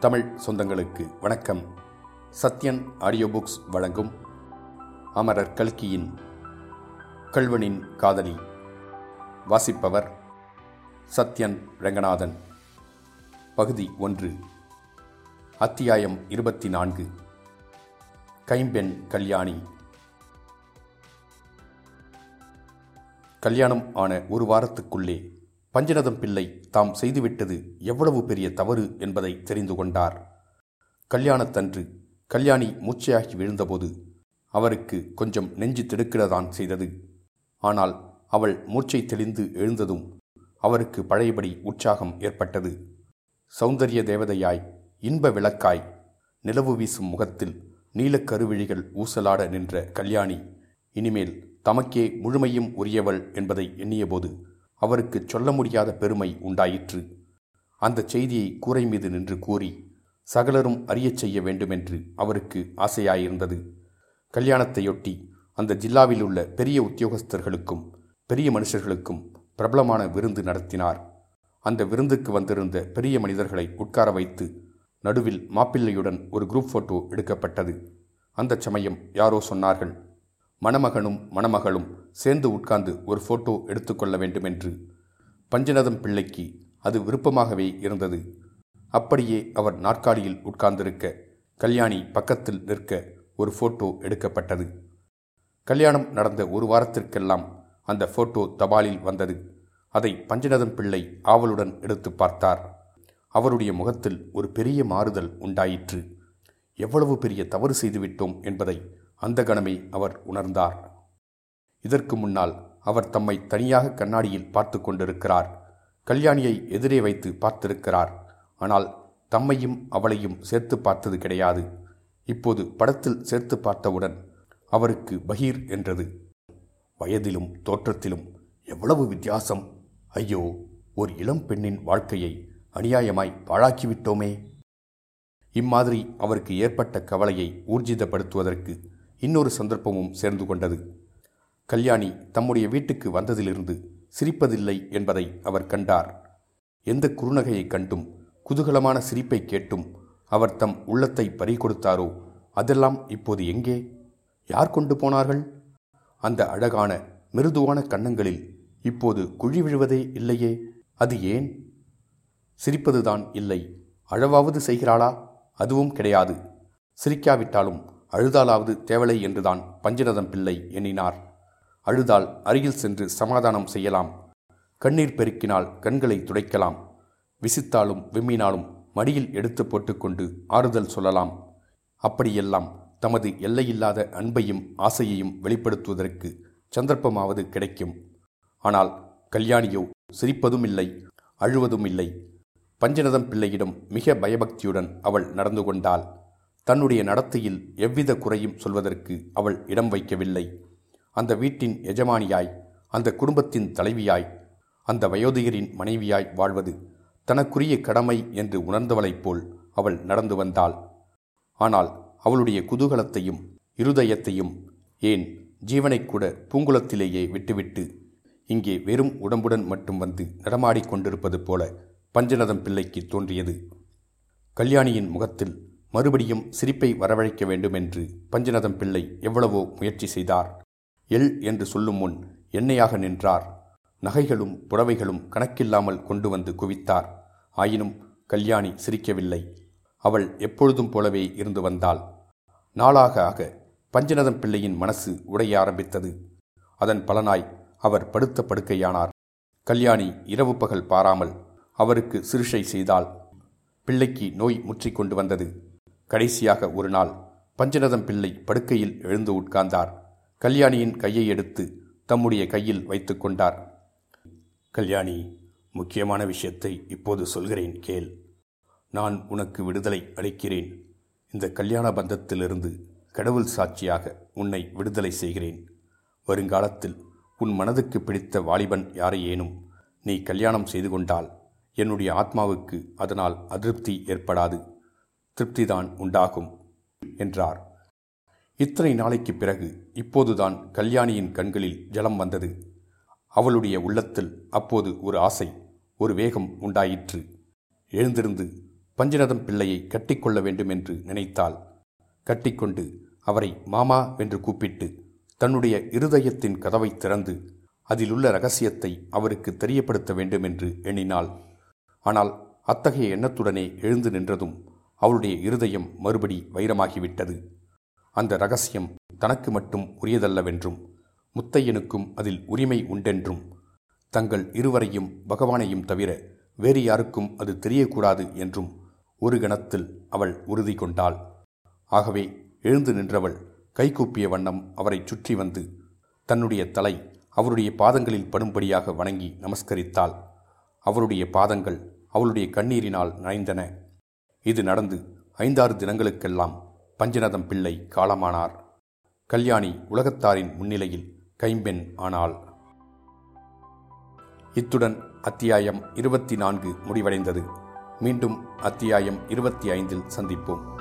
தமிழ் சொந்தங்களுக்கு வணக்கம். Sathyan audio books வழங்கும் அமரர் கல்கியின் கல்வனின் காதலி. வாசிப்பவர் சத்யன் ரங்கநாதன். பகுதி ஒன்று. அத்தியாயம் இருபத்தி நான்கு கைம்பெண் கல்யாணி. கல்யாணம் ஆன ஒரு வாரத்துக்குள்ளே பஞ்சநதம் பிள்ளை தாம் செய்துவிட்டது எவ்வளவு பெரிய தவறு என்பதை தெரிந்து கொண்டார். கல்யாணத்தன்று கல்யாணி மூச்சையாகி விழுந்தபோது அவருக்கு கொஞ்சம் நெஞ்சு திடுக்கிடதான் செய்தது. ஆனால் அவள் மூச்சை தெளிந்து எழுந்ததும் அவருக்கு பழையபடி உற்சாகம் ஏற்பட்டது. சௌந்தரிய தேவதையாய் இன்ப விளக்காய் நிலவு வீசும் முகத்தில் நீலக்கருவிழிகள் ஊசலாட நின்ற கல்யாணி இனிமேல் தமக்கே முழுமையும் உரியவள் என்பதை எண்ணியபோது அவருக்கு சொல்ல முடியாத பெருமை உண்டாயிற்று. அந்த செய்தியை கூரை மீது நின்று கூறி சகலரும் அறியச் செய்ய வேண்டுமென்று அவருக்கு ஆசையாயிருந்தது. கல்யாணத்தையொட்டி அந்த ஜில்லாவில் உள்ள பெரிய உத்தியோகஸ்தர்களுக்கும் பெரிய மனுஷர்களுக்கும் பிரபலமான விருந்து நடத்தினார். அந்த விருந்துக்கு வந்திருந்த பெரிய மனிதர்களை உட்கார வைத்து நடுவில் மாப்பிள்ளையுடன் ஒரு குரூப் போட்டோ எடுக்கப்பட்டது. அந்த சமயம் யாரோ சொன்னார்கள் மணமகனும் மணமகளும் சேர்ந்து உட்கார்ந்து ஒரு போட்டோ எடுத்துக்கொள்ள வேண்டுமென்று பஞ்சநதம் பிள்ளைக்கு அது விருப்பமாகவே இருந்தது. அப்படியே அவர் நாற்காலியில் உட்கார்ந்திருக்க கல்யாணி பக்கத்தில் நிற்க ஒரு போட்டோ எடுக்கப்பட்டது. கல்யாணம் நடந்த ஒரு வாரத்திற்கெல்லாம் அந்த போட்டோ தபாலில் வந்தது. அதை பஞ்சநதம் பிள்ளை ஆவலுடன் எடுத்து பார்த்தார். அவருடைய முகத்தில் ஒரு பெரிய மாறுதல் உண்டாயிற்று. எவ்வளவு பெரிய தவறு செய்துவிட்டோம் என்பதை அந்த கணமே அவர் உணர்ந்தார். இதற்கு முன்னால் அவர் தம்மை தனியாக கண்ணாடியில் பார்த்து கொண்டிருக்கிறார். கல்யாணியை எதிரே வைத்து பார்த்திருக்கிறார். ஆனால் தம்மையும் அவளையும் சேர்த்து பார்த்தது கிடையாது. இப்போது படத்தில் சேர்த்து பார்த்தவுடன் அவருக்கு பகீர் என்றது. வயதிலும் தோற்றத்திலும் எவ்வளவு வித்தியாசம்! ஐயோ ஒரு இளம் பெண்ணின் வாழ்க்கையை அநியாயமாய் பாழாக்கிவிட்டோமே! இம்மாதிரி அவருக்கு ஏற்பட்ட கவலையை ஊர்ஜிதப்படுத்துவதற்கு இன்னொரு சந்தர்ப்பமும் சேர்ந்து கொண்டது. கல்யாணி தம்முடைய வீட்டுக்கு வந்ததிலிருந்து சிரிப்பதில்லை என்பதை அவர் கண்டார். எந்த குறுநகையை கண்டும் குதூகலமான சிரிப்பை கேட்டும் அவர் தம் உள்ளத்தை பறிகொடுத்தாரோ அதெல்லாம் இப்போது எங்கே? யார் கொண்டு போனார்கள்? அந்த அழகான மிருதுவான கன்னங்களில் இப்போது குழி விழுவதே இல்லையே அது ஏன்? சிரிப்பதுதான் இல்லை. அழவாவது செய்கிறாளா? அதுவும் கிடையாது. சிரிக்காவிட்டாலும் அழுதாலாவது தேவலை என்றுதான் பஞ்சநதம் பிள்ளை எண்ணினார். அழுதால் அருகில் சென்று சமாதானம் செய்யலாம். கண்ணீர் பெருக்கினால் கண்களை துடைக்கலாம். விசித்தாலும் விம்மினாலும் மடியில் எடுத்து போட்டுக்கொண்டு ஆறுதல் சொல்லலாம். அப்படியெல்லாம் தமது எல்லையில்லாத அன்பையும் ஆசையையும் வெளிப்படுத்துவதற்கு சந்தர்ப்பமாவது கிடைக்கும். ஆனால் கல்யாணியோ சிரிப்பதும் இல்லை அழுவதும் இல்லை பஞ்சநதம் பிள்ளையிடம் மிக பயபக்தியுடன் அவள் நடந்து கொண்டாள். தன்னுடைய நடத்தையில் எவ்வித குறையும் சொல்வதற்கு அவள் இடம் வைக்கவில்லை. அந்த வீட்டின் எஜமானியாய் அந்த குடும்பத்தின் தலைவியாய் அந்த வயோதிகரின் மனைவியாய் வாழ்வது தனக்குரிய கடமை என்று உணர்ந்தவளைப் போல் அவள் நடந்து வந்தாள். ஆனால் அவளுடைய குதூகலத்தையும் இருதயத்தையும் ஏன் ஜீவனை கூட பூங்குளத்திலேயே விட்டுவிட்டு இங்கே வெறும் உடம்புடன் மட்டும் வந்து நடமாடிக் கொண்டிருப்பது போல பஞ்சநதம் பிள்ளைக்கு தோன்றியது. கல்யாணியின் முகத்தில் மறுபடியும் சிரிப்பை வரவழைக்க வேண்டும் என்று பஞ்சநதம் பிள்ளை எவ்வளவோ முயற்சி செய்தார். எல் என்று சொல்லும் முன் எண்ணெயாக நின்றார். நகைகளும் புடவைகளும் கணக்கில்லாமல் கொண்டு வந்து குவித்தார். ஆயினும் கல்யாணி சிரிக்கவில்லை. அவள் எப்பொழுதும் போலவே இருந்து வந்தாள். நாளாக ஆக பஞ்சநதம் பிள்ளையின் மனசு உடைய ஆரம்பித்தது. அதன் பலனாய் அவர் படுத்த படுக்கையானார். கல்யாணி இரவு பகல் பாராமல் அவருக்கு சிறுஷை செய்தாள். பிள்ளைக்கு நோய் முற்றிக்கொண்டு வந்தது. கடைசியாக ஒரு நாள் பஞ்சநதம் பிள்ளை படுக்கையில் எழுந்து உட்கார்ந்தார். கல்யாணியின் கையை எடுத்து தம்முடைய கையில் வைத்து கொண்டார். கல்யாணி முக்கியமான விஷயத்தை இப்போது சொல்கிறேன் கேள். நான் உனக்கு விடுதலை அளிக்கிறேன். இந்த கல்யாண பந்தத்திலிருந்து கடவுள் சாட்சியாக உன்னை விடுதலை செய்கிறேன். வருங்காலத்தில் உன் மனதுக்கு பிடித்த வாலிபன் யாரையேனும் நீ கல்யாணம் செய்து கொண்டால் என்னுடைய ஆத்மாவுக்கு அதனால் அதிருப்தி ஏற்படாது. திருப்திதான் உண்டாகும் என்றார். இத்தனை நாளைக்கு பிறகு இப்போதுதான் கல்யாணியின் கண்களில் ஜலம் வந்தது. அவளுடைய உள்ளத்தில் அப்போது ஒரு ஆசை ஒரு வேகம் உண்டாயிற்று. எழுந்திருந்து பஞ்சநதம் பிள்ளையை கட்டிக்கொள்ள வேண்டும் என்று நினைத்தாள். கட்டிக்கொண்டு அவரை மாமா என்று கூப்பிட்டு தன்னுடைய இருதயத்தின் கதவை திறந்து அதிலுள்ள ரகசியத்தை அவருக்கு தெரியப்படுத்த வேண்டும் என்று எண்ணினாள். ஆனால் அத்தகைய எண்ணத்துடனே எழுந்து நின்றதும் அவளுடைய இருதயம் மறுபடி வைரமாகிவிட்டது. அந்த ரகசியம் தனக்கு மட்டும் உரியதல்லவென்றும் முத்தையனுக்கும் அதில் உரிமை உண்டென்றும் தங்கள் இருவரையும் பகவானையும் தவிர வேறு யாருக்கும் அது தெரியக்கூடாது என்றும் ஒரு கணத்தில் அவள் உறுதி கொண்டாள். ஆகவே எழுந்து நின்றவள் கைகூப்பிய வண்ணம் அவரைச் சுற்றி வந்து தன்னுடைய தலை அவருடைய பாதங்களில் படும்படியாக வணங்கி நமஸ்கரித்தாள். அவருடைய பாதங்கள் அவளுடைய கண்ணீரினால் நனைந்தன. இது நடந்து ஐந்தாறு தினங்களுக்கெல்லாம் பஞ்சநதம் பிள்ளை காலமானார். கல்யாணி உலகத்தாரின் முன்னிலையில் கைம்பெண் ஆனாள். இத்துடன் அத்தியாயம் இருபத்தி நான்கு முடிவடைந்தது. மீண்டும் அத்தியாயம் இருபத்தி ஐந்தில் சந்திப்போம்.